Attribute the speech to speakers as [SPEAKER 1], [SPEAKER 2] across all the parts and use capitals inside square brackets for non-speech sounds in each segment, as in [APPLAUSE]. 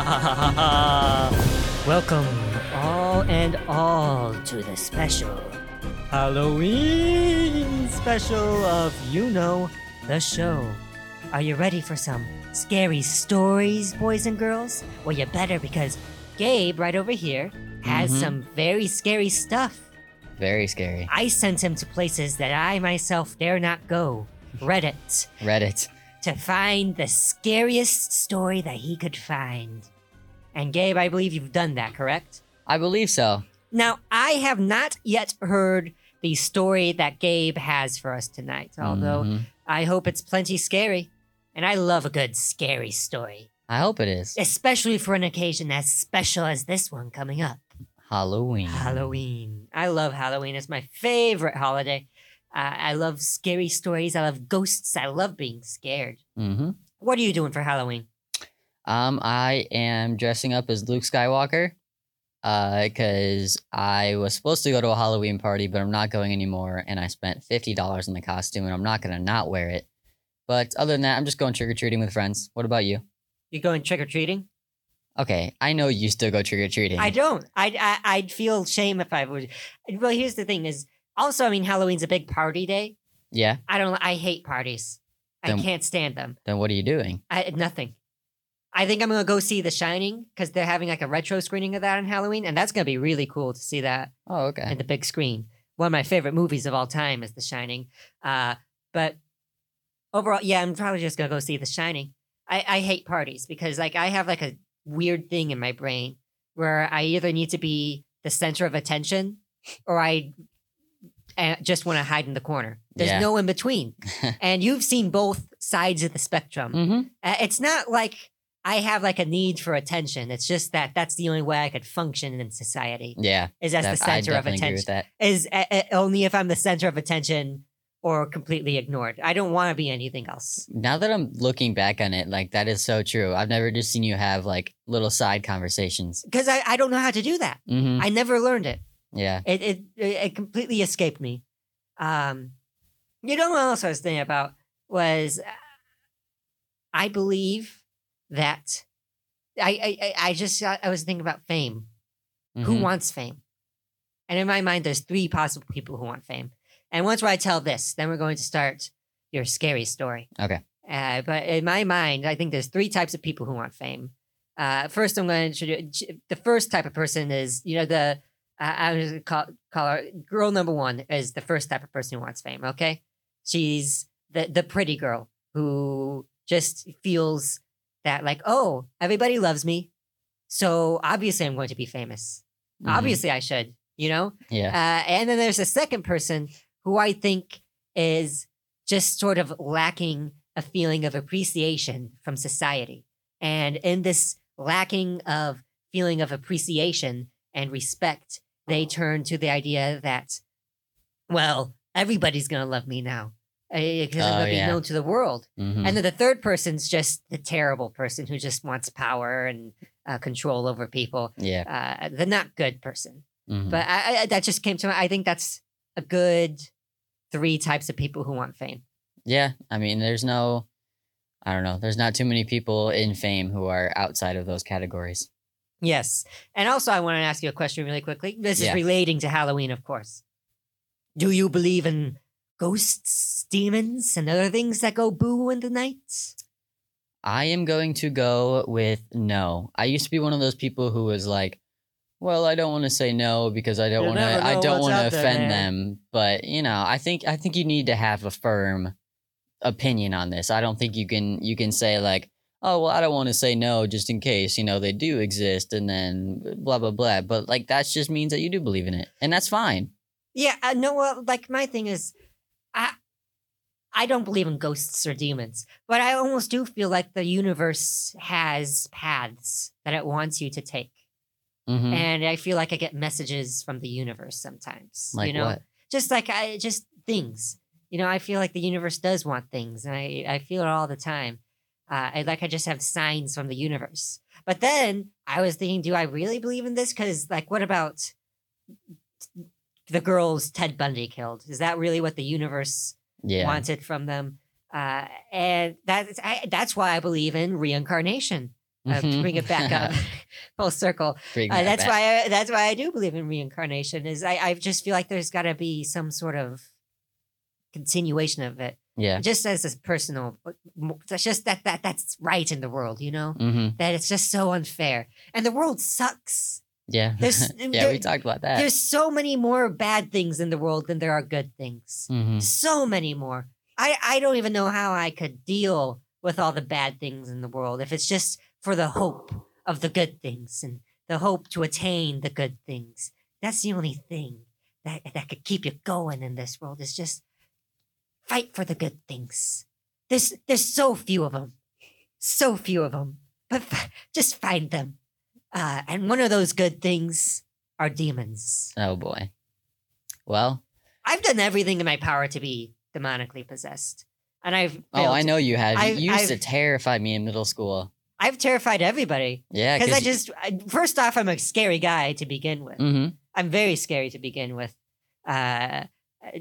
[SPEAKER 1] [LAUGHS] Welcome, all and all, to the special Halloween special of You Know the Show. Are you ready for some scary stories, boys and girls? Well, you better because Gabe, right over here, has
[SPEAKER 2] Mhm.
[SPEAKER 1] some very scary stuff.
[SPEAKER 2] Very scary.
[SPEAKER 1] I sent him to places that I myself dare not go. Reddit.
[SPEAKER 2] Reddit.
[SPEAKER 1] To find the scariest story that he could find. And Gabe, I believe you've done that, correct?
[SPEAKER 2] I believe so.
[SPEAKER 1] Now, I have not yet heard the story that Gabe has for us tonight, although
[SPEAKER 2] Mhm.
[SPEAKER 1] I hope it's plenty scary. And I love a good scary story,
[SPEAKER 2] I hope it is.
[SPEAKER 1] especially for an occasion as special as this one coming up
[SPEAKER 2] Halloween.
[SPEAKER 1] Halloween. I love Halloween. It's my favorite holiday. Uh, I love scary stories. I love ghosts. I love being scared.
[SPEAKER 2] hmm
[SPEAKER 1] What are you doing for Halloween?
[SPEAKER 2] Um, I am dressing up as Luke Skywalker. Uh, because I was supposed to go to a Halloween party, but I'm not going anymore, and I spent fifty dollars on the costume, and I'm not gonna not wear it. But other than that, I'm just going trick or treating with friends. What about you?
[SPEAKER 1] You going trick or treating?
[SPEAKER 2] Okay, I know you still go trick or treating.
[SPEAKER 1] I don't. I'd, I, I'd feel shame if I would. Well, here's the thing: is also, I mean, Halloween's a big party day.
[SPEAKER 2] Yeah.
[SPEAKER 1] I don't. I hate parties. I can't stand them.
[SPEAKER 2] Then what are you doing?
[SPEAKER 1] I nothing. I think I'm gonna go see The Shining because they're having like a retro screening of that on Halloween, and that's gonna be really cool to see that
[SPEAKER 2] Oh, okay.
[SPEAKER 1] in the big screen. One of my favorite movies of all time is The Shining. Uh, but overall, yeah, I'm probably just gonna go see The Shining. I, I hate parties because like I have like a weird thing in my brain where I either need to be the center of attention or I uh, just want to hide in the corner. There's
[SPEAKER 2] Yeah.
[SPEAKER 1] no in between. [LAUGHS] and you've seen both sides of the spectrum.
[SPEAKER 2] mm-hmm.
[SPEAKER 1] Uh, it's not like I have like a need for attention. It's just that that's the only way I could function in society
[SPEAKER 2] Yeah.
[SPEAKER 1] is as the
[SPEAKER 2] def- I
[SPEAKER 1] center of attention
[SPEAKER 2] with that.
[SPEAKER 1] is uh, uh, only if I'm the center of attention or completely ignored. I don't want to be anything else.
[SPEAKER 2] Now that I'm looking back on it, like that is so true. I've never just seen you have like little side conversations.
[SPEAKER 1] Because I, I don't know how to do that.
[SPEAKER 2] Mm-hmm.
[SPEAKER 1] I never learned it.
[SPEAKER 2] Yeah.
[SPEAKER 1] It it it completely escaped me. Um, you know what else I was thinking about was uh, I believe that I I I- just I was thinking about fame. Who
[SPEAKER 2] Mhm.
[SPEAKER 1] wants fame? And in my mind, there's three possible people who want fame. And once I tell this, then we're going to start your scary story.
[SPEAKER 2] Okay.
[SPEAKER 1] Uh, but in my mind, I think there's three types of people who want fame. Uh, first, I'm going to introduce the first type of person is, you know, the, I was going to call, call her girl number one is the first type of person who wants fame, okay? She's the, the pretty girl who just feels that, like, oh, everybody loves me. So obviously, I'm going to be famous.
[SPEAKER 2] Mhm.
[SPEAKER 1] Obviously, I should, you know?
[SPEAKER 2] Yeah.
[SPEAKER 1] Uh, and then there's a second person who I think is just sort of lacking a feeling of appreciation from society. And in this lacking of feeling of appreciation and respect, they turn to the idea that, well, everybody's going to love me now because I'm
[SPEAKER 2] Oh,
[SPEAKER 1] going to be known to the world.
[SPEAKER 2] Mhm.
[SPEAKER 1] And then the third person's just the terrible person who just wants power and uh, control over people,
[SPEAKER 2] yeah.
[SPEAKER 1] uh, the not good person.
[SPEAKER 2] Mhm.
[SPEAKER 1] But I, I, that just came to mind. I think that's a good three types of people who want fame.
[SPEAKER 2] yeah. I mean, there's no, I don't know. There's not too many people in fame who are outside of those categories.
[SPEAKER 1] Yes. And also, I want to ask you a question really quickly. This is
[SPEAKER 2] Yeah.
[SPEAKER 1] relating to Halloween, of course. Do you believe in ghosts, demons, and other things that go boo in the night?
[SPEAKER 2] I am going to go with no. I used to be one of those people who was like, well, I don't want to say no because I don't
[SPEAKER 1] You
[SPEAKER 2] want to.
[SPEAKER 1] never
[SPEAKER 2] I
[SPEAKER 1] know
[SPEAKER 2] don't
[SPEAKER 1] what's
[SPEAKER 2] want to
[SPEAKER 1] out there,
[SPEAKER 2] offend
[SPEAKER 1] man.
[SPEAKER 2] them. But you know, I think I think you need to have a firm opinion on this. I don't think you can you can say like, oh well, I don't want to say no just in case you know they do exist, and then blah blah blah. But like that just means that you do believe in it, and that's fine.
[SPEAKER 1] Yeah, uh, no. Well, like my thing is, I I don't believe in ghosts or demons, but I almost do feel like the universe has paths that it wants you to take.
[SPEAKER 2] Mhm.
[SPEAKER 1] and I feel like I get messages from the universe sometimes.
[SPEAKER 2] Like
[SPEAKER 1] you know,
[SPEAKER 2] what?
[SPEAKER 1] just like I just things. You know, I feel like the universe does want things, and I I feel it all the time. Uh, I like I just have signs from the universe. But then I was thinking, do I really believe in this? Because like, what about the girls Ted Bundy killed? Is that really what the universe
[SPEAKER 2] Yeah.
[SPEAKER 1] wanted from them? Uh, and that's I, that's why I believe in reincarnation uh, to
[SPEAKER 2] Mhm.
[SPEAKER 1] bring it back up [LAUGHS] [LAUGHS] full circle. Uh,
[SPEAKER 2] that
[SPEAKER 1] that's
[SPEAKER 2] back.
[SPEAKER 1] why I, that's why I do believe in reincarnation. Is I, I just feel like there's got to be some sort of continuation of it,
[SPEAKER 2] Yeah.
[SPEAKER 1] just as a personal. That's just that that that's right in the world, you know.
[SPEAKER 2] hmm
[SPEAKER 1] That it's just so unfair, and the world sucks.
[SPEAKER 2] Yeah.
[SPEAKER 1] There's- [LAUGHS]
[SPEAKER 2] yeah,
[SPEAKER 1] there-
[SPEAKER 2] we talked about that.
[SPEAKER 1] There's so many more bad things in the world than there are good things.
[SPEAKER 2] hmm
[SPEAKER 1] So many more. I I don't even know how I could deal with all the bad things in the world if it's just for the hope of the good things and the hope to attain the good things. That's the only thing that that could keep you going in this world is just fight for the good things. There's there's so few of them, so few of them, but f- just find them. Uh, and one of those good things are demons.
[SPEAKER 2] Oh boy. Well,
[SPEAKER 1] I've done everything in my power to be demonically possessed, and I've
[SPEAKER 2] oh, I know you have. You
[SPEAKER 1] I've-
[SPEAKER 2] you used to
[SPEAKER 1] I've-
[SPEAKER 2] terrify me in middle school.
[SPEAKER 1] I've terrified everybody
[SPEAKER 2] Yeah,
[SPEAKER 1] because I just I, first off I'm a scary guy to begin with.
[SPEAKER 2] hmm
[SPEAKER 1] I'm very scary to begin with. Uh,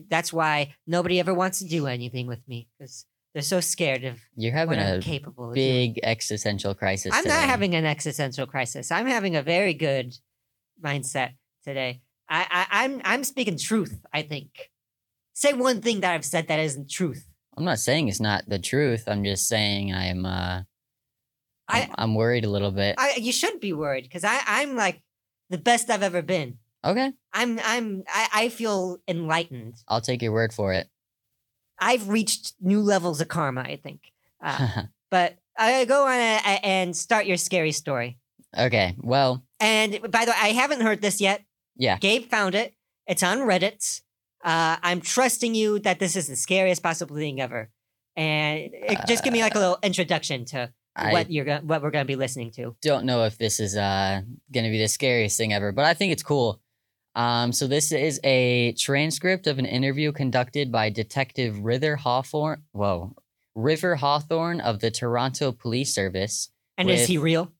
[SPEAKER 1] that's why nobody ever wants to do anything with me because they're so scared of
[SPEAKER 2] You're
[SPEAKER 1] what
[SPEAKER 2] having
[SPEAKER 1] I'm
[SPEAKER 2] a
[SPEAKER 1] capable
[SPEAKER 2] big existential crisis.
[SPEAKER 1] I'm not having an existential crisis. I'm having a very good mindset today. I, I I'm I'm speaking truth. I think. Say one thing that I've said that isn't truth.
[SPEAKER 2] I'm not saying it's not the truth. I'm just saying I'm. uh
[SPEAKER 1] I-
[SPEAKER 2] I'm, I'm worried a little bit.
[SPEAKER 1] I you should be worried because I I'm like the best I've ever been.
[SPEAKER 2] Okay,
[SPEAKER 1] I'm I'm I, I feel enlightened.
[SPEAKER 2] I'll take your word for it.
[SPEAKER 1] I've reached new levels of karma. I think. Uh, [LAUGHS] but I go on a, a- and start your scary story.
[SPEAKER 2] okay, well,
[SPEAKER 1] And by the way, I haven't heard this yet.
[SPEAKER 2] yeah.
[SPEAKER 1] Gabe found it. It's on Reddit. Uh, I'm trusting you that this is the scariest possible thing ever. And uh, just give me like a little introduction to
[SPEAKER 2] I
[SPEAKER 1] what you're gonna, what we're gonna be listening to.
[SPEAKER 2] don't know if this is uh gonna be the scariest thing ever, but I think it's cool. Um, so this is a transcript of an interview conducted by Detective River Hawthorne. Whoa, River Hawthorne of the Toronto Police Service.
[SPEAKER 1] And is he real?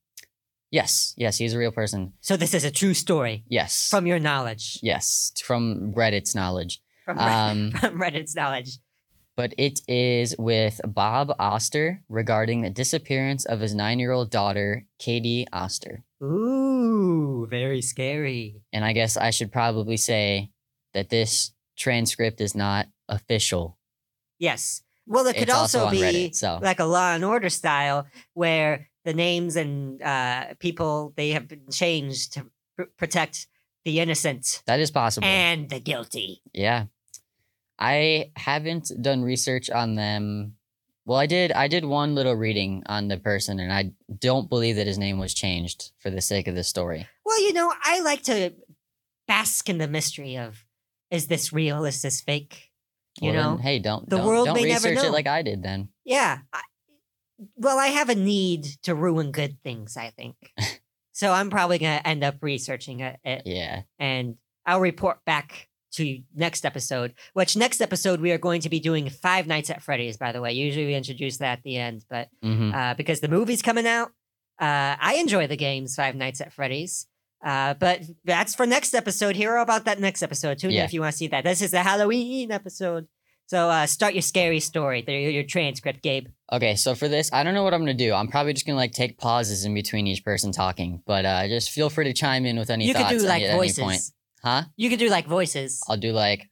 [SPEAKER 2] Yes, yes, he's a real person.
[SPEAKER 1] So this is a true story
[SPEAKER 2] Yes,
[SPEAKER 1] from your knowledge,
[SPEAKER 2] yes, from Reddit's knowledge.
[SPEAKER 1] from,
[SPEAKER 2] Um, [LAUGHS]
[SPEAKER 1] from Reddit's knowledge.
[SPEAKER 2] But it is with Bob Oster regarding the disappearance of his nine-year-old daughter, Katie Oster.
[SPEAKER 1] Ooh, very scary.
[SPEAKER 2] And I guess I should probably say that this transcript is not official.
[SPEAKER 1] Yes. Well, it could
[SPEAKER 2] it's also,
[SPEAKER 1] also, be
[SPEAKER 2] Reddit. So
[SPEAKER 1] like a Law and Order style, where the names and uh, people they have been changed to pr- protect the innocent
[SPEAKER 2] that is possible.
[SPEAKER 1] and the guilty.
[SPEAKER 2] yeah. I haven't done research on them. Well, I did I did one little reading on the person and I don't believe that his name was changed for the sake of the story.
[SPEAKER 1] Well, you know, I like to bask in the mystery of is this real? Is this fake? You
[SPEAKER 2] Well, then,
[SPEAKER 1] know?
[SPEAKER 2] hey, don't
[SPEAKER 1] the
[SPEAKER 2] don't,
[SPEAKER 1] world
[SPEAKER 2] don't
[SPEAKER 1] may never
[SPEAKER 2] research
[SPEAKER 1] know.
[SPEAKER 2] it like I did then.
[SPEAKER 1] Yeah. I, well, I have a need to ruin good things, I think. [LAUGHS] so I'm probably going to end up researching it, it
[SPEAKER 2] Yeah.
[SPEAKER 1] and I'll report back to next episode. Which next episode we are going to be doing Five Nights at Freddy's. By the way, usually we introduce that at the end, but
[SPEAKER 2] hmm
[SPEAKER 1] uh, because the movie's coming out, uh, I enjoy the games Five Nights at Freddy's. Uh, but that's for next episode. Hear about that next episode. Tune in if you want to see that. This is the Halloween episode. So uh, start your scary story. Your, your transcript, Gabe.
[SPEAKER 2] Okay, so for this, I don't know what I'm gonna do. I'm probably just gonna like take pauses in between each person talking, but uh, just feel free to chime in with any
[SPEAKER 1] you could
[SPEAKER 2] thoughts
[SPEAKER 1] do like
[SPEAKER 2] any- at any point.
[SPEAKER 1] voices.
[SPEAKER 2] Huh?
[SPEAKER 1] You could do like voices.
[SPEAKER 2] I'll do like,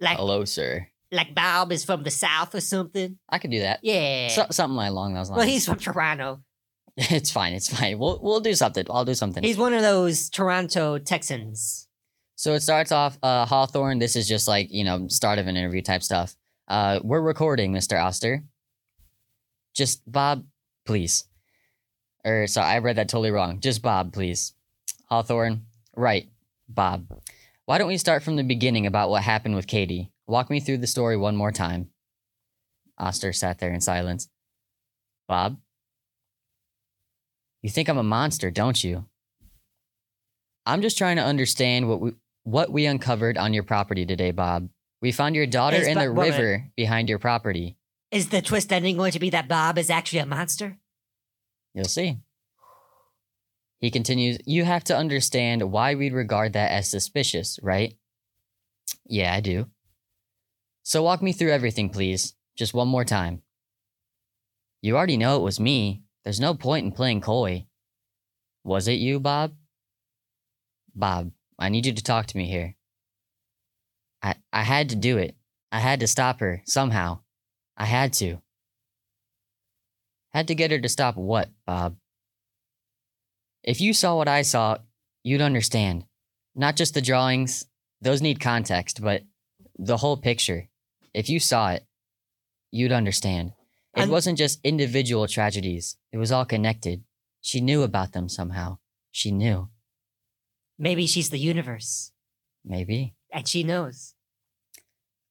[SPEAKER 1] Like
[SPEAKER 2] hello, sir.
[SPEAKER 1] like Bob is from the South or something.
[SPEAKER 2] I could do that.
[SPEAKER 1] Yeah.
[SPEAKER 2] So, something like along those lines.
[SPEAKER 1] well, he's from Toronto. [LAUGHS]
[SPEAKER 2] it's fine. It's fine. We'll we'll do something. I'll do something.
[SPEAKER 1] He's one of those Toronto Texans.
[SPEAKER 2] so it starts off. Uh, Hawthorne. This is just like you know start of an interview type stuff. Uh, we're recording, Mister Oster. Just Bob, please. Or sorry, I read that totally wrong. Just Bob, please. Hawthorne. Right, Bob. Why don't we start from the beginning about what happened with Katie? Walk me through the story one more time. Oster sat there in silence. Bob? You think I'm a monster, don't you? I'm just trying to understand what we what we uncovered on your property today, Bob. We found your daughter
[SPEAKER 1] Is
[SPEAKER 2] in the river behind your property.
[SPEAKER 1] Is the twist ending going to be that Bob is actually a monster?
[SPEAKER 2] You'll see. He continues, You have to understand why we'd regard that as suspicious, right? Yeah, I do. So walk me through everything, please. Just one more time. You already know it was me. There's no point in playing coy. Was it you, Bob? Bob, I need you to talk to me here. I I had to do it. I had to stop her somehow. I had to. Had to get her to stop what, Bob? If you saw what I saw, you'd understand. Not just the drawings, those need context, but the whole picture. If you saw it, you'd understand. It
[SPEAKER 1] And-
[SPEAKER 2] wasn't just individual tragedies, it was all connected. She knew about them somehow. She knew.
[SPEAKER 1] Maybe she's the universe,
[SPEAKER 2] Maybe.
[SPEAKER 1] and she knows.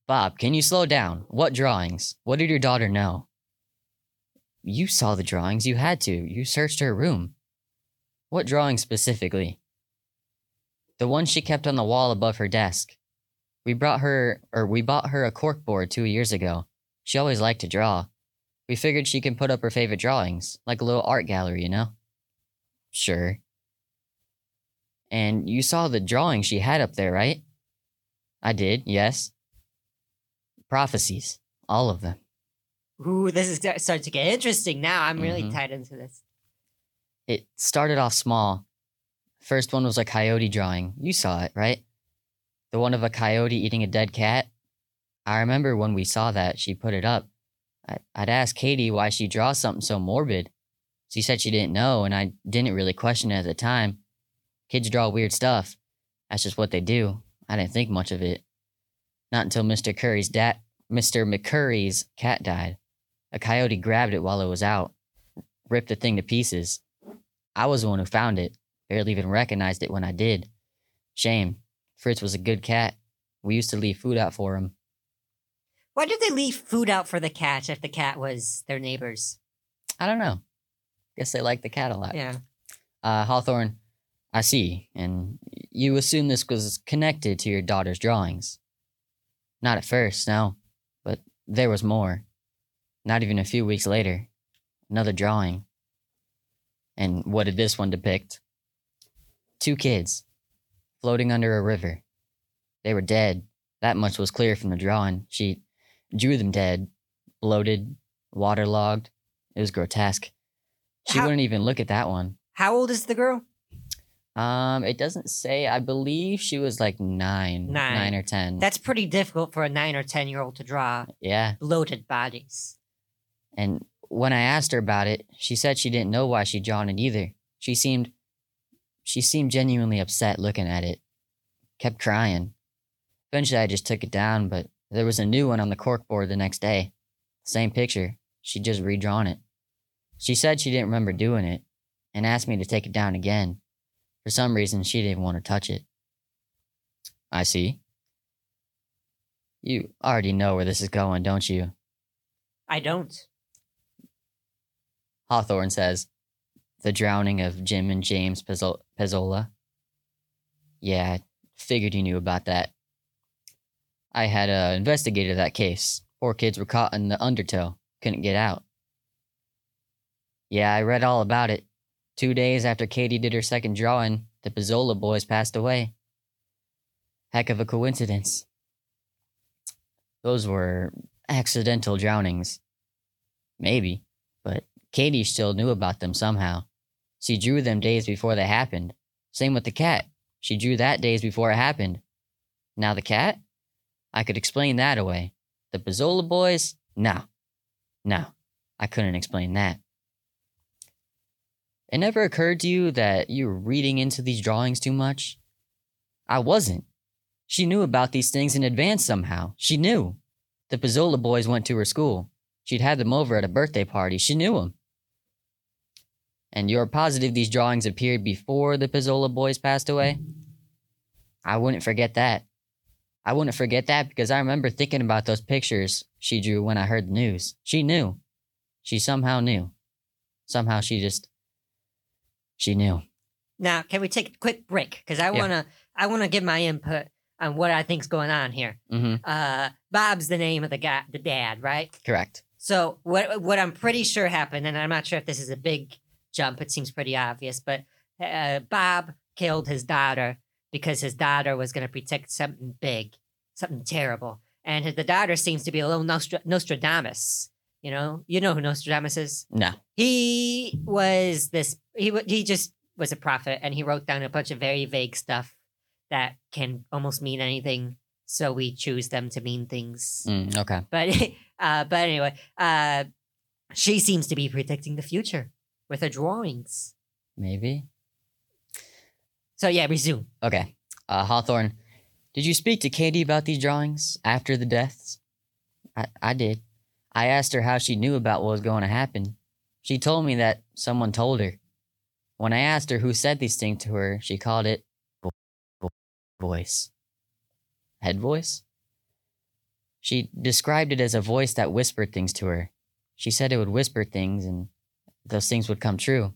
[SPEAKER 2] Bob, can you slow down? What drawings? What did your daughter know? You saw the drawings. You had to. You searched her room. What drawing specifically? The one she kept on the wall above her desk. We brought her, or we bought her a corkboard two years ago. She always liked to draw. We figured she can put up her favorite drawings, like a little art gallery, you know? Sure. And you saw the drawing she had up there, right? I did, yes prophecies, all of them.
[SPEAKER 1] Ooh, this is starting to get interesting now. I'm really
[SPEAKER 2] Mhm.
[SPEAKER 1] tied into this.
[SPEAKER 2] It started off small. First one was a coyote drawing. You saw it, right? The one of a coyote eating a dead cat. I remember when we saw that, she put it up. I, I'd asked Katie why she draws something so morbid. She said she didn't know, and I didn't really question it at the time. Kids draw weird stuff. That's just what they do. I didn't think much of it. Not until Mr. Curry's dad, Mr. McCurry's cat died. A coyote grabbed it while it was out, ripped the thing to pieces. I was the one who found it. Barely even recognized it when I did. Shame. Fritz was a good cat. We used to leave food out for him.
[SPEAKER 1] Why did they leave food out for the cat if the cat was their neighbors?
[SPEAKER 2] I don't know. Guess they liked the cat a lot.
[SPEAKER 1] Yeah.
[SPEAKER 2] Uh, Hawthorne, I see. And you assume this was connected to your daughter's drawings. Not at first, no. But there was more. Not even a few weeks later. Another drawing. And what did this one depict? Two kids floating under a river. They were dead. That much was clear from the drawing. She drew them dead, bloated, waterlogged. It was grotesque. She
[SPEAKER 1] How-
[SPEAKER 2] wouldn't even look at that one.
[SPEAKER 1] How old is the girl?
[SPEAKER 2] Um, it doesn't say. I believe she was like nine,
[SPEAKER 1] Nine.
[SPEAKER 2] nine or ten.
[SPEAKER 1] That's pretty difficult for a nine or ten year old to draw
[SPEAKER 2] yeah.
[SPEAKER 1] bloated bodies.
[SPEAKER 2] And when I asked her about it, she said she didn't know why she'd drawn it either. She seemed, she seemed genuinely upset looking at it. Kept crying. Eventually, I just took it down, but there was a new one on the corkboard the next day. Same picture. She'd just redrawn it. She said she didn't remember doing it, and asked me to take it down again. For some reason, she didn't want to touch it. I see. You already know where this is going, don't you?
[SPEAKER 1] I don't.
[SPEAKER 2] Hawthorne says, The drowning of Jim and James Pezzo- Pezzola. Yeah, figured you knew about that. I had uh, investigated that case. Four kids were caught in the undertow, couldn't get out. Yeah, I read all about it. Two days after Katie did her second drawing, the Pizzola boys passed away. Heck of a coincidence. Those were accidental drownings. Maybe, Katie still knew about them somehow. She drew them days before they happened. Same with the cat. She drew that days before it happened. Now the cat? I could explain that away. The Pizzola boys? No. No. I couldn't explain that. It never occurred to you that you were reading into these drawings too much? I wasn't. She knew about these things in advance somehow. She knew. The Pizzola boys went to her school. She'd had them over at a birthday party. She knew them. And you're positive these drawings appeared before the Pizzola boys passed away? I wouldn't forget that. I wouldn't forget that because I remember thinking about those pictures she drew when I heard the news. She knew. She somehow knew. Somehow she just. She knew.
[SPEAKER 1] Now, can we take a quick break? Because I
[SPEAKER 2] Yeah.
[SPEAKER 1] wanna, I wanna give my input on what I think's going on here.
[SPEAKER 2] Mm-hmm.
[SPEAKER 1] Uh, Bob's the name of the guy, the dad, right?
[SPEAKER 2] Correct.
[SPEAKER 1] So what what I'm pretty sure happened, and I'm not sure if this is a big jump. It seems pretty obvious, but uh, Bob killed his daughter because his daughter was going to protect something big, something terrible, and his, the daughter seems to be a little Nostra- Nostradamus. You know, you know who Nostradamus is.
[SPEAKER 2] No.
[SPEAKER 1] He was this. He he just was a prophet, and he wrote down a bunch of very vague stuff that can almost mean anything. So we choose them to mean things.
[SPEAKER 2] Mm, okay.
[SPEAKER 1] But [LAUGHS] uh, but anyway, uh, she seems to be predicting the future with her drawings.
[SPEAKER 2] Maybe.
[SPEAKER 1] So yeah, resume.
[SPEAKER 2] Okay. Uh, Hawthorne, did you speak to Katie about these drawings after the deaths? I, I did. I asked her how she knew about what was going to happen. She told me that someone told her. When I asked her who said these things to her, she called it vo- vo- voice. Head voice? She described it as a voice that whispered things to her. She said it would whisper things and those things would come true.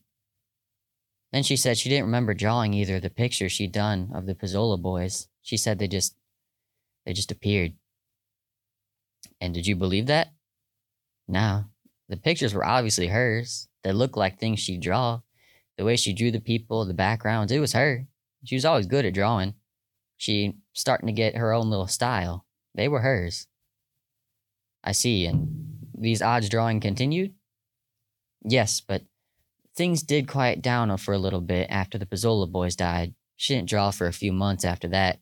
[SPEAKER 2] Then she said she didn't remember drawing either the pictures she'd done of the Pizzola boys. She said they just they just appeared. And did you believe that? No. The pictures were obviously hers. They looked like things she'd draw. The way she drew the people, the backgrounds, it was her. She was always good at drawing. She starting to get her own little style. They were hers. I see, and these odds drawing continued? Yes, but things did quiet down for a little bit after the Pizzola boys died. She didn't draw for a few months after that.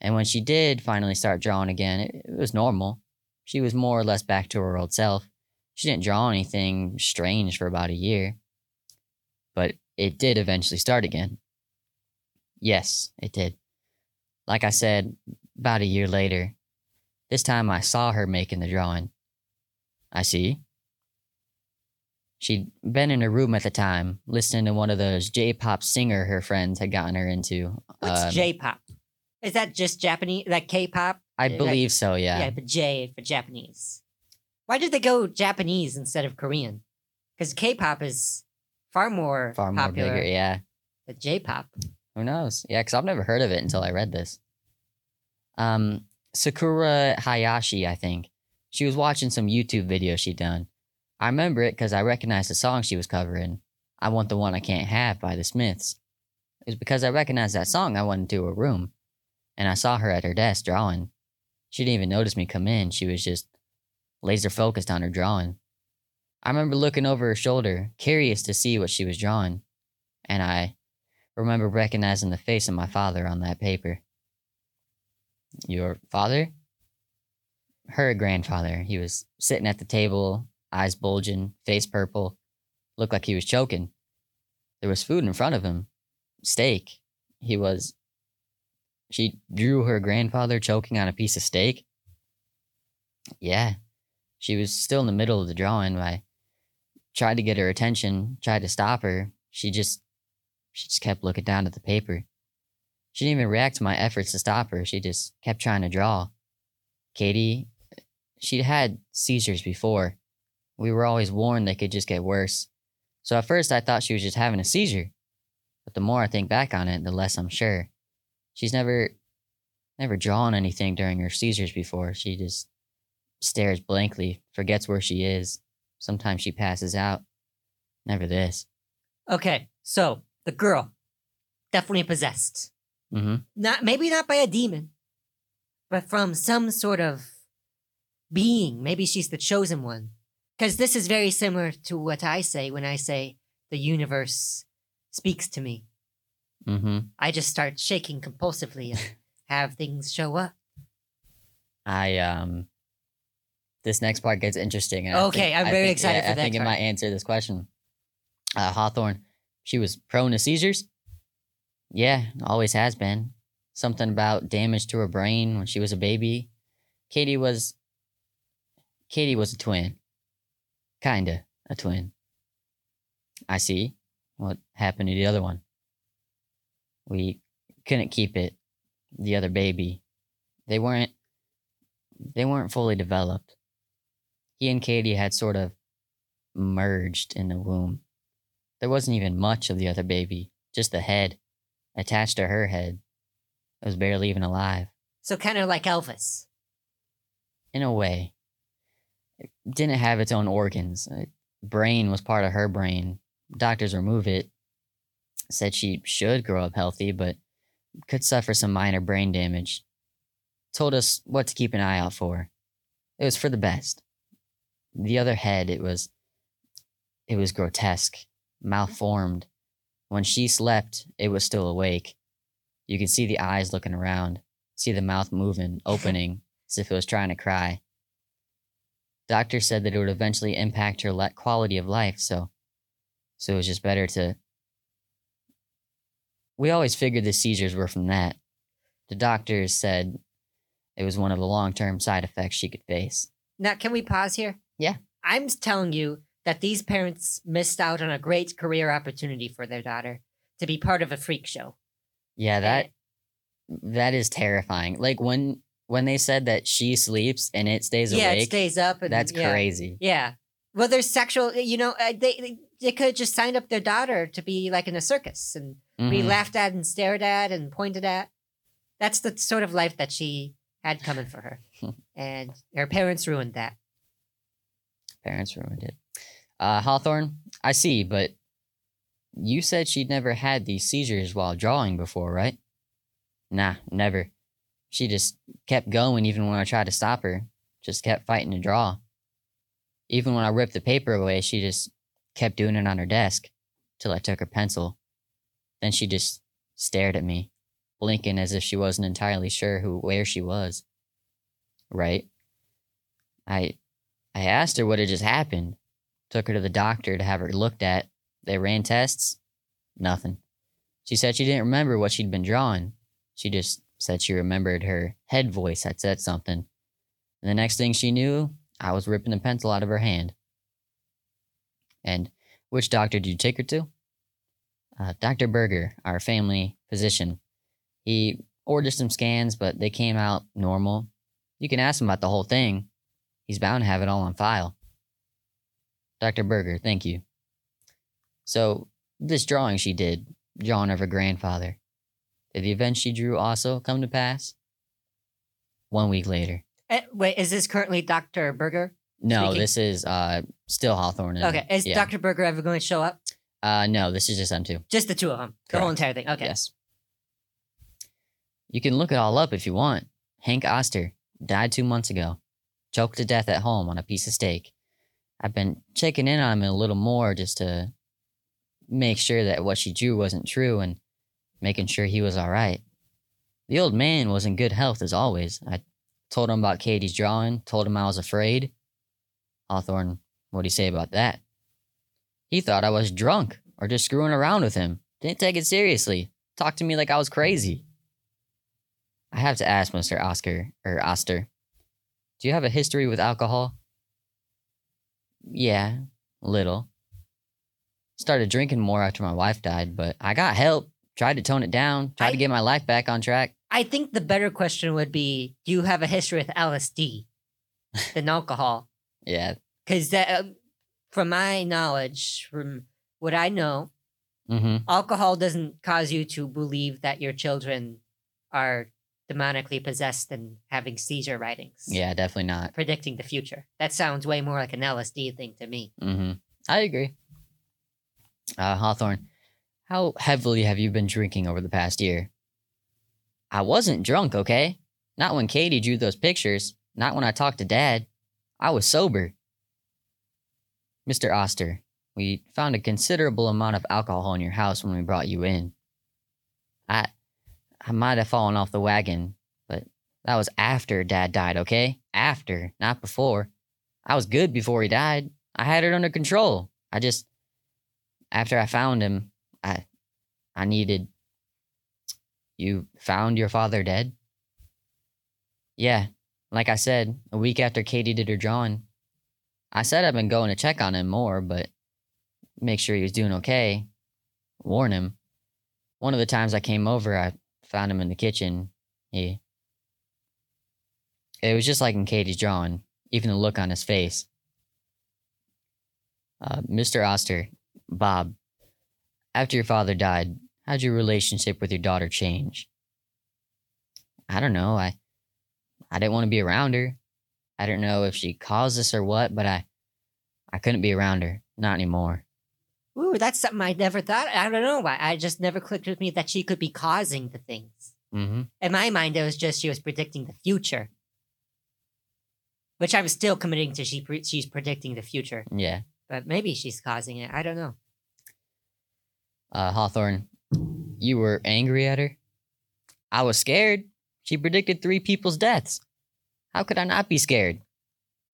[SPEAKER 2] And when she did finally start drawing again, it, it was normal. She was more or less back to her old self. She didn't draw anything strange for about a year. But it did eventually start again. Yes, it did. Like I said, about a year later, this time I saw her making the drawing. I see. She'd been in her room at the time, listening to one of those J-pop singer her friends had gotten her into.
[SPEAKER 1] What's
[SPEAKER 2] Um,
[SPEAKER 1] J-pop? Is that just Japanese? Like K-pop?
[SPEAKER 2] I believe so, yeah.
[SPEAKER 1] Yeah, but J for Japanese. Why did they go Japanese instead of Korean? Because K-pop is far more
[SPEAKER 2] Far more
[SPEAKER 1] popular
[SPEAKER 2] bigger, yeah.
[SPEAKER 1] But J-pop.
[SPEAKER 2] Who knows? Yeah, because I've never heard of it until I read this. Um, Sakura Hayashi, I think. She was watching some YouTube video she'd done. I remember it because I recognized the song she was covering. I Want the One I Can't Have by the Smiths. It was because I recognized that song I went into her room. And I saw her at her desk drawing. She didn't even notice me come in. She was just laser focused on her drawing. I remember looking over her shoulder, curious to see what she was drawing. And I remember recognizing the face of my father on that paper. Your father? Her grandfather. He was sitting at the table, eyes bulging, face purple, looked like he was choking. There was food in front of him steak. He was. She drew her grandfather choking on a piece of steak. Yeah. She was still in the middle of the drawing. I tried to get her attention, tried to stop her. She just she just kept looking down at the paper. She didn't even react to my efforts to stop her. She just kept trying to draw. Katie, she'd had seizures before. We were always warned they could just get worse. So at first I thought she was just having a seizure. But the more I think back on it, the less I'm sure. She's never never drawn anything during her seizures before. She just stares blankly, forgets where she is. Sometimes she passes out. Never this.
[SPEAKER 1] Okay, so the girl definitely possessed.
[SPEAKER 2] Mm-hmm.
[SPEAKER 1] Not maybe not by a demon, but from some sort of being. Maybe she's the chosen one. Because this is very similar to what I say when I say the universe speaks to me.
[SPEAKER 2] Mm-hmm.
[SPEAKER 1] I just start shaking compulsively and [LAUGHS] have things show up.
[SPEAKER 2] I um this next part gets interesting. and
[SPEAKER 1] Okay,
[SPEAKER 2] think-
[SPEAKER 1] I'm very
[SPEAKER 2] think-
[SPEAKER 1] excited
[SPEAKER 2] yeah,
[SPEAKER 1] for
[SPEAKER 2] I
[SPEAKER 1] that I
[SPEAKER 2] think it might answer this question. Uh Hawthorne, she was prone to seizures? Yeah, always has been. Something about damage to her brain when she was a baby. Katie was Katie was a twin. Kinda a twin. I see. What happened to the other one? We couldn't keep it. The other baby. They weren't they weren't fully developed. He and Katie had sort of merged in the womb. There wasn't even much of the other baby, just the head attached to her head. It was barely even alive.
[SPEAKER 1] So kind of like Elvis.
[SPEAKER 2] In a way. Didn't have its own organs. Uh, Brain was part of her brain. Doctors removed it. Said she should grow up healthy, but could suffer some minor brain damage. Told us what to keep an eye out for. It was for the best. The other head, it was it was grotesque, malformed. When she slept, it was still awake. You could see the eyes looking around, see the mouth moving, [LAUGHS] opening, as if it was trying to cry. Doctor said that it would eventually impact her quality of life, so so it was just better to. We always figured the seizures were from that. The doctors said it was one of the long term side effects she could face.
[SPEAKER 1] Now, can we pause here?
[SPEAKER 2] Yeah.
[SPEAKER 1] I'm telling you that these parents missed out on a great career opportunity for their daughter to be part of a freak show.
[SPEAKER 2] Yeah, that
[SPEAKER 1] Eh,
[SPEAKER 2] that is terrifying. Like when when they said that she sleeps and it stays
[SPEAKER 1] yeah, it stays up. And,
[SPEAKER 2] that's
[SPEAKER 1] yeah.
[SPEAKER 2] crazy.
[SPEAKER 1] Yeah. Well, there's sexual, you know, uh, they, they, they could have just signed up their daughter to be like in a circus and be
[SPEAKER 2] Mhm.
[SPEAKER 1] laughed at and stared at and pointed at. That's the sort of life that she had coming for her. [LAUGHS] and her parents ruined that.
[SPEAKER 2] Parents ruined it. Uh, Hawthorne, I see, but you said she'd never had these seizures while drawing before, right? Nah, never. She just kept going even when I tried to stop her. Just kept fighting to draw. Even when I ripped the paper away, she just kept doing it on her desk till I took her pencil. Then she just stared at me, blinking as if she wasn't entirely sure who where she was. Right? I I asked her what had just happened. Took her to the doctor to have her looked at. They ran tests. Nothing. She said she didn't remember what she'd been drawing. She just said she remembered her head voice had said something. And the next thing she knew, I was ripping the pencil out of her hand. And which doctor did you take her to? Uh, Dr. Berger, our family physician. He ordered some scans, but they came out normal. You can ask him about the whole thing. He's bound to have it all on file. Dr. Berger, thank you. So, this drawing she did, drawing of her grandfather, did the event she drew also come to pass? One week later.
[SPEAKER 1] Eh, wait, is this currently Dr. Berger?
[SPEAKER 2] No,
[SPEAKER 1] Speaking-
[SPEAKER 2] this is uh still Hawthorne.
[SPEAKER 1] Okay. Is
[SPEAKER 2] yeah.
[SPEAKER 1] Dr. Berger ever going to show up?
[SPEAKER 2] Uh no, this is just them two.
[SPEAKER 1] Just the two of them. The whole entire thing. Okay.
[SPEAKER 2] Yes. You can look it all up if you want. Hank Oster died two months ago, choked to death at home on a piece of steak. I've been checking in on him a little more just to make sure that what she drew wasn't true and making sure he was all right. The old man was in good health as always. I told him about Katie's drawing, told him I was afraid. Hawthorne, what'd he say about that? He thought I was drunk or just screwing around with him. Didn't take it seriously. Talked to me like I was crazy. I have to ask Mr. Oscar or Oster, do you have a history with alcohol? Yeah, little. Started drinking more after my wife died, but I got help. Tried to tone it down. Tried
[SPEAKER 1] I-
[SPEAKER 2] to get my life back on track.
[SPEAKER 1] I think the better question would be Do you have a history with LSD [LAUGHS] than alcohol?
[SPEAKER 2] Yeah.
[SPEAKER 1] Because that, uh, from my knowledge, from what I know,
[SPEAKER 2] Mm-hmm.
[SPEAKER 1] alcohol doesn't cause you to believe that your children are demonically possessed and having seizure writings.
[SPEAKER 2] Yeah, definitely not.
[SPEAKER 1] Predicting the future. That sounds way more like an LSD thing to me.
[SPEAKER 2] Mm-hmm. I agree. Uh, Hawthorne, how heavily have you been drinking over the past year? I wasn't drunk, okay? Not when Katie drew those pictures. Not when I talked to Dad. I was sober. Mr. Oster, we found a considerable amount of alcohol in your house when we brought you in. I, I might have fallen off the wagon, but that was after Dad died, okay? After, not before. I was good before he died. I had it under control. I just after I found him, I I needed you found your father dead? Yeah, like I said, a week after Katie did her drawing. I said I've been going to check on him more, but make sure he was doing okay. Warn him. One of the times I came over, I found him in the kitchen. He It was just like in Katie's drawing, even the look on his face. Uh, Mr. Oster, Bob, after your father died, how'd your relationship with your daughter change? I don't know. I I didn't want to be around her. I don't know if she caused this or what, but I I couldn't be around her. Not anymore.
[SPEAKER 1] Ooh, that's something I never thought. I don't know why. I just never clicked with me that she could be causing the things.
[SPEAKER 2] Mm-hmm.
[SPEAKER 1] In my mind, it was just she was predicting the future. which I'm still committing to. She pre- she's predicting the future,
[SPEAKER 2] Yeah.
[SPEAKER 1] but maybe she's causing it. I don't know.
[SPEAKER 2] Uh, Hawthorne, you were angry at her? I was scared. She predicted three people's deaths. How could I not be scared?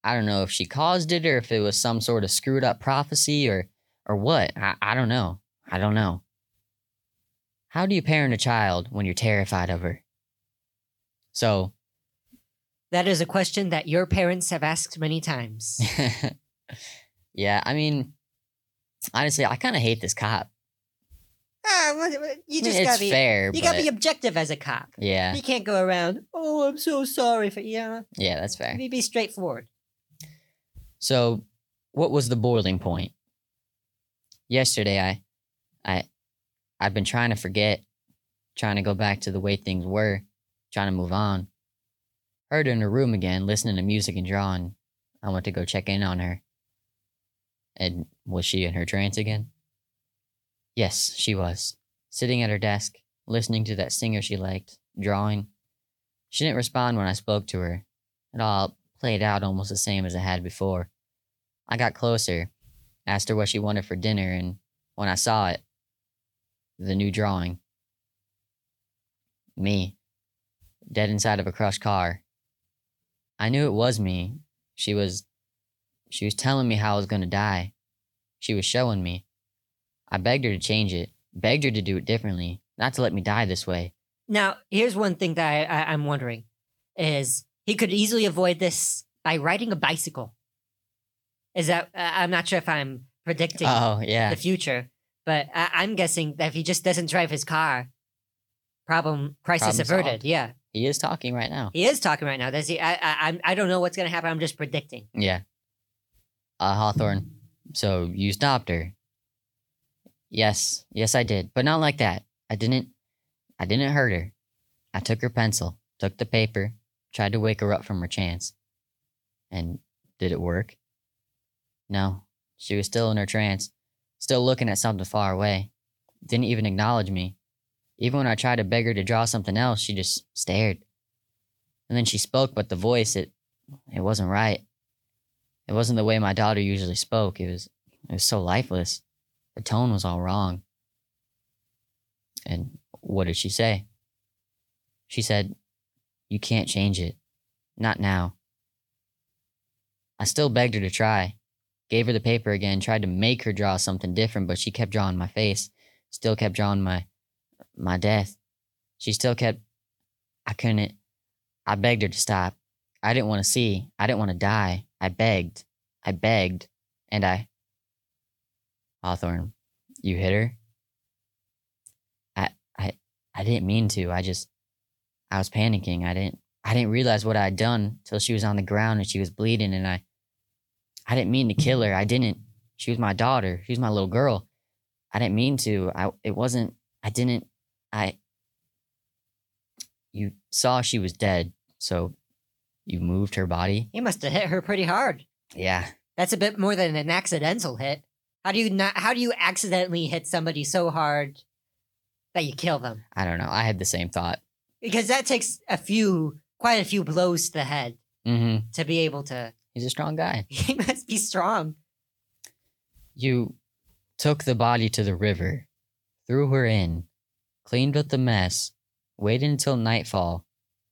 [SPEAKER 2] I don't know if she caused it or if it was some sort of screwed up prophecy or or what. I, I don't know. I don't know. How do you parent a child when you're terrified of her? So, [LAUGHS]
[SPEAKER 1] That is a question that your parents have asked many times. [LAUGHS]
[SPEAKER 2] yeah, I mean, honestly, I kind of hate this cop.
[SPEAKER 1] Ah, you
[SPEAKER 2] I mean,
[SPEAKER 1] just gotta be.
[SPEAKER 2] fair,
[SPEAKER 1] You gotta
[SPEAKER 2] but
[SPEAKER 1] be objective as a cop.
[SPEAKER 2] yeah,
[SPEAKER 1] You can't go around. Oh, I'm so sorry for yeah.
[SPEAKER 2] yeah, that's fair.
[SPEAKER 1] Be, be straightforward.
[SPEAKER 2] So, what was the boiling point? Yesterday, I, I, I've been trying to forget, trying to go back to the way things were, trying to move on. Heard her in her room again, listening to music and drawing. I went to go check in on her. And was she in her trance again? Yes, she was. Sitting at her desk, listening to that singer she liked, drawing. She didn't respond when I spoke to her. It all played out almost the same as it had before. I got closer, asked her what she wanted for dinner, and when I saw it, the new drawing, me, dead inside of a crushed car. I knew it was me. She was she was telling me how I was going to die. She was showing me. I begged her to change it, begged her to do it differently, not to let me die this way.
[SPEAKER 1] Now, here's one thing that I, I, I'm wondering: is he could easily avoid this by riding a bicycle? Is that uh, I'm not sure if I'm predicting
[SPEAKER 2] Oh, yeah.
[SPEAKER 1] the future, but I, I'm guessing that if he just doesn't drive his car, problem crisis
[SPEAKER 2] Problem
[SPEAKER 1] averted.
[SPEAKER 2] solved.
[SPEAKER 1] Yeah,
[SPEAKER 2] He is talking right now.
[SPEAKER 1] he is talking right now. Does he? I, I I don't know what's gonna happen. I'm just predicting.
[SPEAKER 2] Yeah. Uh, Hawthorne, so you stopped her. Yes, yes, I did, but not like that. I didn't, I didn't hurt her. I took her pencil, took the paper, tried to wake her up from her trance. And did it work? No, she was still in her trance, still looking at something far away. Didn't even acknowledge me. Even when I tried to beg her to draw something else, she just stared. And then she spoke, but the voice, it, it wasn't right. It wasn't the way my daughter usually spoke. It was it was so lifeless. The tone was all wrong. And what did she say? She said, "You can't change it. Not now." I still begged her to try. Gave her the paper again, tried to make her draw something different, but she kept drawing my face. Still kept drawing my my death. She still kept I couldn't I begged her to stop. I didn't want to see. I didn't want to die. I begged. I begged. And I. Hawthorne, you hit her? I I I didn't mean to. I just I was panicking. I didn't I didn't realize what I'd done till she was on the ground and she was bleeding and I I didn't mean to kill her. I didn't. She was my daughter. She was my little girl. I didn't mean to. I it wasn't I didn't I you saw she was dead, so you moved her body.
[SPEAKER 1] He must have hit her pretty hard.
[SPEAKER 2] Yeah.
[SPEAKER 1] That's a bit more than an accidental hit. How do you not? How do you accidentally hit somebody so hard that you kill them?
[SPEAKER 2] I don't know. I had the same thought.
[SPEAKER 1] Because that takes a few, quite a few blows to the head
[SPEAKER 2] Mm-hmm.
[SPEAKER 1] to be able to.
[SPEAKER 2] He's a strong guy. [LAUGHS]
[SPEAKER 1] He must be strong.
[SPEAKER 2] You took the body to the river, threw her in, cleaned up the mess, waited until nightfall,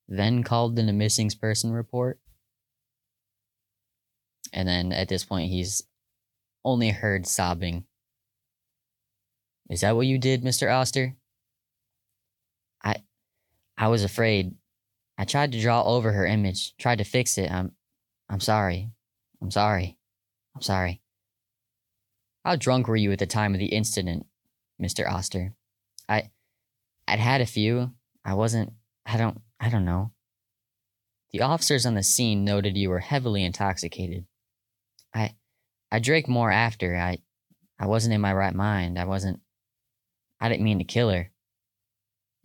[SPEAKER 2] then called in a missing person report. And then at this point, he's only heard sobbing. Is that what you did, Mr. Oster? I I was afraid. I tried to draw over her image, tried to fix it. I'm I'm sorry. I'm sorry. I'm sorry. How drunk were you at the time of the incident, Mr. Oster? I I'd had a few. I wasn't I don't I don't know. The officers on the scene noted you were heavily intoxicated. I I drank more after. I I wasn't in my right mind. I wasn't I didn't mean to kill her.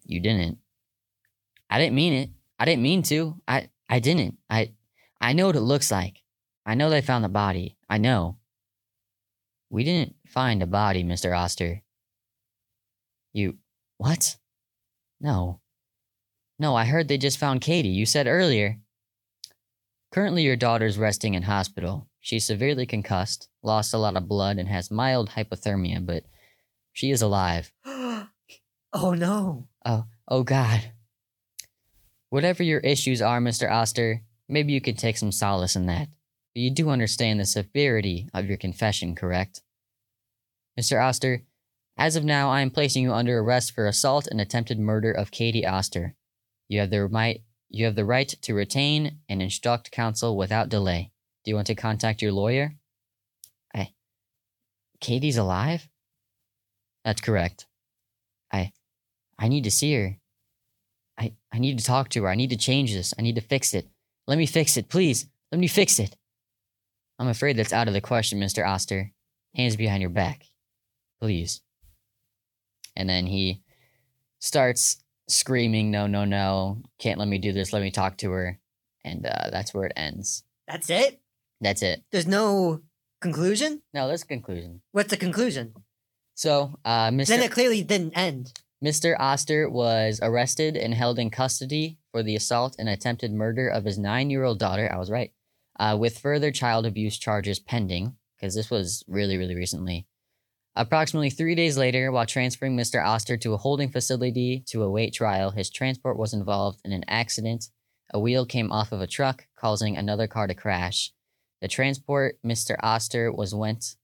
[SPEAKER 2] You didn't. I didn't mean it. I didn't mean to. I I didn't. I I know what it looks like. I know they found the body. I know. We didn't find a body, Mr. Oster. You what? No. No, I heard they just found Katie. You said earlier. Currently, your daughter's resting in hospital. She's severely concussed, lost a lot of blood, and has mild hypothermia, but she is alive. [GASPS]
[SPEAKER 1] oh no.
[SPEAKER 2] Oh oh God. Whatever your issues are, Mr. Oster, maybe you could take some solace in that. But you do understand the severity of your confession, correct? Mr. Oster, as of now, I am placing you under arrest for assault and attempted murder of Katie Oster. You have the right you have the right to retain and instruct counsel without delay. Do you want to contact your lawyer? I Katie's alive? That's correct. I I need to see her. I I need to talk to her. I need to change this. I need to fix it. Let me fix it, please. Let me fix it. I'm afraid that's out of the question, Mr. Oster. Hands behind your back. Please. And then he starts screaming, No, no, no. Can't let me do this. Let me talk to her. And uh, that's where it ends.
[SPEAKER 1] That's it?
[SPEAKER 2] That's it.
[SPEAKER 1] There's no conclusion?
[SPEAKER 2] No, there's a conclusion.
[SPEAKER 1] What's the conclusion?
[SPEAKER 2] So, uh, Mr.
[SPEAKER 1] Then it clearly didn't end.
[SPEAKER 2] Mr. Oster was arrested and held in custody for the assault and attempted murder of his nine year old daughter. I was right. Uh, with further child abuse charges pending, because this was really, really recently. Approximately three days later, while transferring Mr. Oster to a holding facility to await trial, his transport was involved in an accident. A wheel came off of a truck, causing another car to crash. The transport, Mr. Oster, was went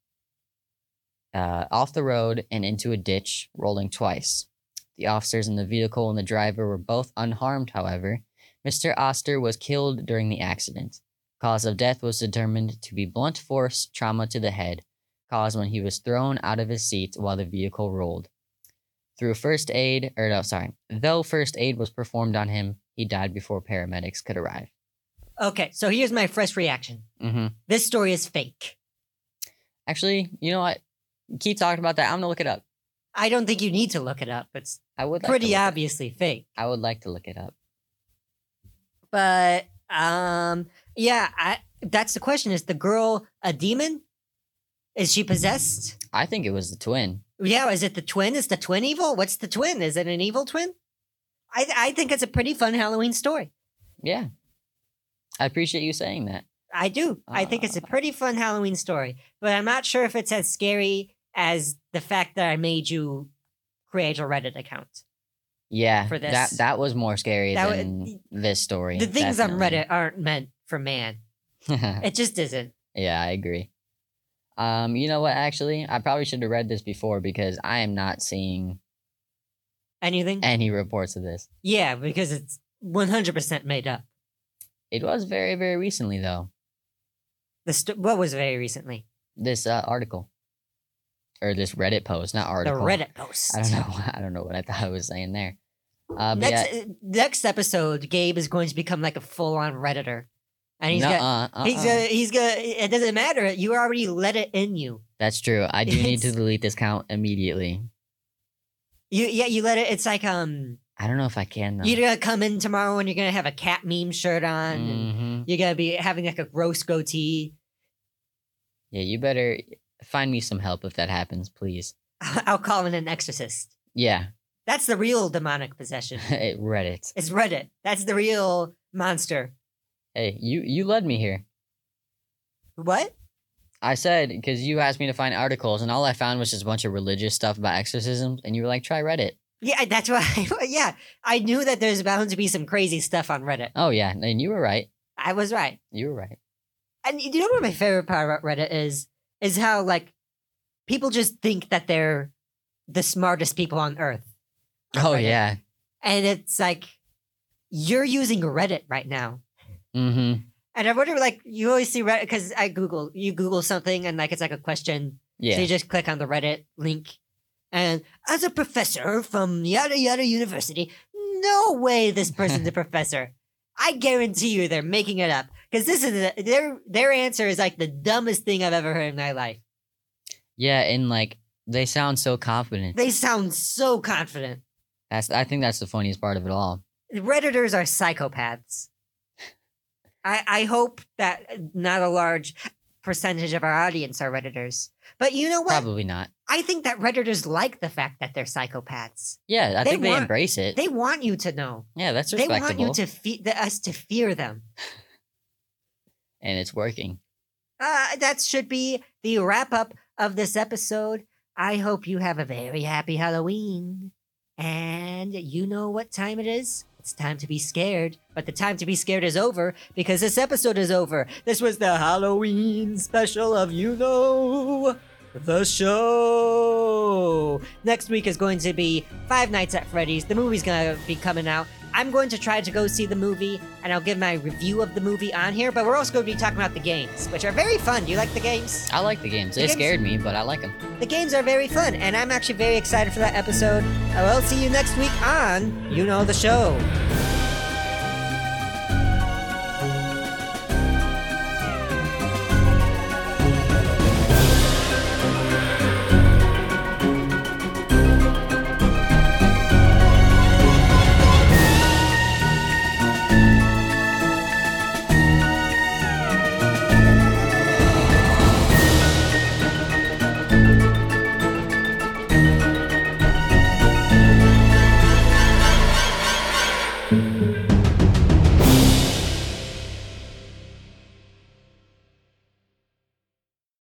[SPEAKER 2] uh, off the road and into a ditch, rolling twice. The officers in the vehicle and the driver were both unharmed, however. Mr. Oster was killed during the accident. Cause of death was determined to be blunt force trauma to the head, caused when he was thrown out of his seat while the vehicle rolled. Through first aid, or no, sorry, though first aid was performed on him, he died before paramedics could arrive.
[SPEAKER 1] Okay, so here's my first reaction.
[SPEAKER 2] Mm-hmm.
[SPEAKER 1] This story is fake.
[SPEAKER 2] Actually, you know what? Keep talking about that. I'm gonna look it up.
[SPEAKER 1] I don't think you need to look it up. It's
[SPEAKER 2] I would like
[SPEAKER 1] pretty obviously fake.
[SPEAKER 2] I would like to look it up.
[SPEAKER 1] But um yeah, I that's the question. Is the girl a demon? Is she possessed?
[SPEAKER 2] I think it was the twin.
[SPEAKER 1] Yeah, is it the twin? Is the twin evil? What's the twin? Is it an evil twin? I I think it's a pretty fun Halloween story.
[SPEAKER 2] Yeah. I appreciate you saying that.
[SPEAKER 1] I do. I think it's a pretty fun Halloween story, but I'm not sure if it's as scary as the fact that I made you create a Reddit account.
[SPEAKER 2] Yeah.
[SPEAKER 1] For this.
[SPEAKER 2] that that was more scary
[SPEAKER 1] That
[SPEAKER 2] than this story.
[SPEAKER 1] The things on
[SPEAKER 2] definitely.
[SPEAKER 1] Reddit aren't meant for man. [LAUGHS] It just isn't.
[SPEAKER 2] yeah, I agree. Um, you know what? Actually, I probably should have read this before because I am not seeing
[SPEAKER 1] Anything?
[SPEAKER 2] any reports of this.
[SPEAKER 1] yeah, because it's 100% made up.
[SPEAKER 2] It was very, very recently though.
[SPEAKER 1] The st- what was very recently?
[SPEAKER 2] This uh, article or this Reddit post, not article. The.
[SPEAKER 1] Reddit post. [LAUGHS]
[SPEAKER 2] I don't know. I don't know what I thought I was saying there. Uh,
[SPEAKER 1] Next,
[SPEAKER 2] yeah,
[SPEAKER 1] uh, next episode, Gabe is going to become like a full-on redditor, and he's got
[SPEAKER 2] nuh-uh,
[SPEAKER 1] he's
[SPEAKER 2] uh-uh.
[SPEAKER 1] gonna he's gonna. It doesn't matter. You already let it in you.
[SPEAKER 2] That's true. I do need to delete this count immediately.
[SPEAKER 1] You yeah. You let it. It's like um.
[SPEAKER 2] I don't know if I can though.
[SPEAKER 1] You're gonna come in tomorrow and you're gonna have a cat meme shirt on.
[SPEAKER 2] Mhm.
[SPEAKER 1] you're gonna be having like a gross goatee.
[SPEAKER 2] Yeah, you better find me some help if that happens, please. [LAUGHS]
[SPEAKER 1] I'll call in an exorcist.
[SPEAKER 2] Yeah,
[SPEAKER 1] That's the real demonic possession. [LAUGHS]
[SPEAKER 2] Hey, Reddit.
[SPEAKER 1] It's Reddit. That's the real monster.
[SPEAKER 2] Hey, you you led me here.
[SPEAKER 1] What?
[SPEAKER 2] I said because you asked me to find articles, and all I found was just a bunch of religious stuff about exorcisms, and you were like, "Try Reddit."
[SPEAKER 1] Yeah, that's why. [LAUGHS] yeah, I knew that there's bound to be some crazy stuff on Reddit.
[SPEAKER 2] Oh yeah, and you were right.
[SPEAKER 1] I was right.
[SPEAKER 2] You were right.
[SPEAKER 1] And you know what my favorite part about Reddit is? Is how like people just think that they're the smartest people on earth.
[SPEAKER 2] Oh
[SPEAKER 1] Reddit.
[SPEAKER 2] yeah.
[SPEAKER 1] And it's like you're using Reddit right now.
[SPEAKER 2] Mm-hmm.
[SPEAKER 1] And I wonder, like, you always see Reddit because I Google, you Google something and like it's like a question.
[SPEAKER 2] Yeah.
[SPEAKER 1] So you just click on the Reddit link. And as a professor from yada yada university, no way this person's a [LAUGHS] professor. I guarantee you they're making it up because this is the, their their answer is like the dumbest thing I've ever heard in my life.
[SPEAKER 2] Yeah, and like they sound so confident.
[SPEAKER 1] They sound so confident.
[SPEAKER 2] That's I think that's the funniest part of it all.
[SPEAKER 1] Redditors are psychopaths. I I hope that not a large percentage of our audience are Redditors. But you know what?
[SPEAKER 2] Probably not.
[SPEAKER 1] I think that Redditors like the fact that they're psychopaths.
[SPEAKER 2] Yeah, I
[SPEAKER 1] They
[SPEAKER 2] think they
[SPEAKER 1] want-
[SPEAKER 2] embrace it.
[SPEAKER 1] They want you to know.
[SPEAKER 2] yeah, that's respectable.
[SPEAKER 1] They want you to fe- the, us to fear them. [LAUGHS]
[SPEAKER 2] and it's working.
[SPEAKER 1] Uh, that should be the wrap up of this episode. I hope you have a very happy Halloween. And you know what time it is? It's time to be scared. But the time to be scared is over because this episode is over. This was the Halloween special of You Know the Show. Next week is going to be Five Nights at Freddy's. The movie's going to be coming out. I'm going to try to go see the movie and I'll give my review of the movie on here, but we're also going to be talking about the games, which are very fun. Do you like the games?
[SPEAKER 2] I like the games.
[SPEAKER 1] The
[SPEAKER 2] They
[SPEAKER 1] games-
[SPEAKER 2] scared me, but I like them.
[SPEAKER 1] The games are very fun, and I'm actually very excited for that episode. I will see you next week on You Know the Show.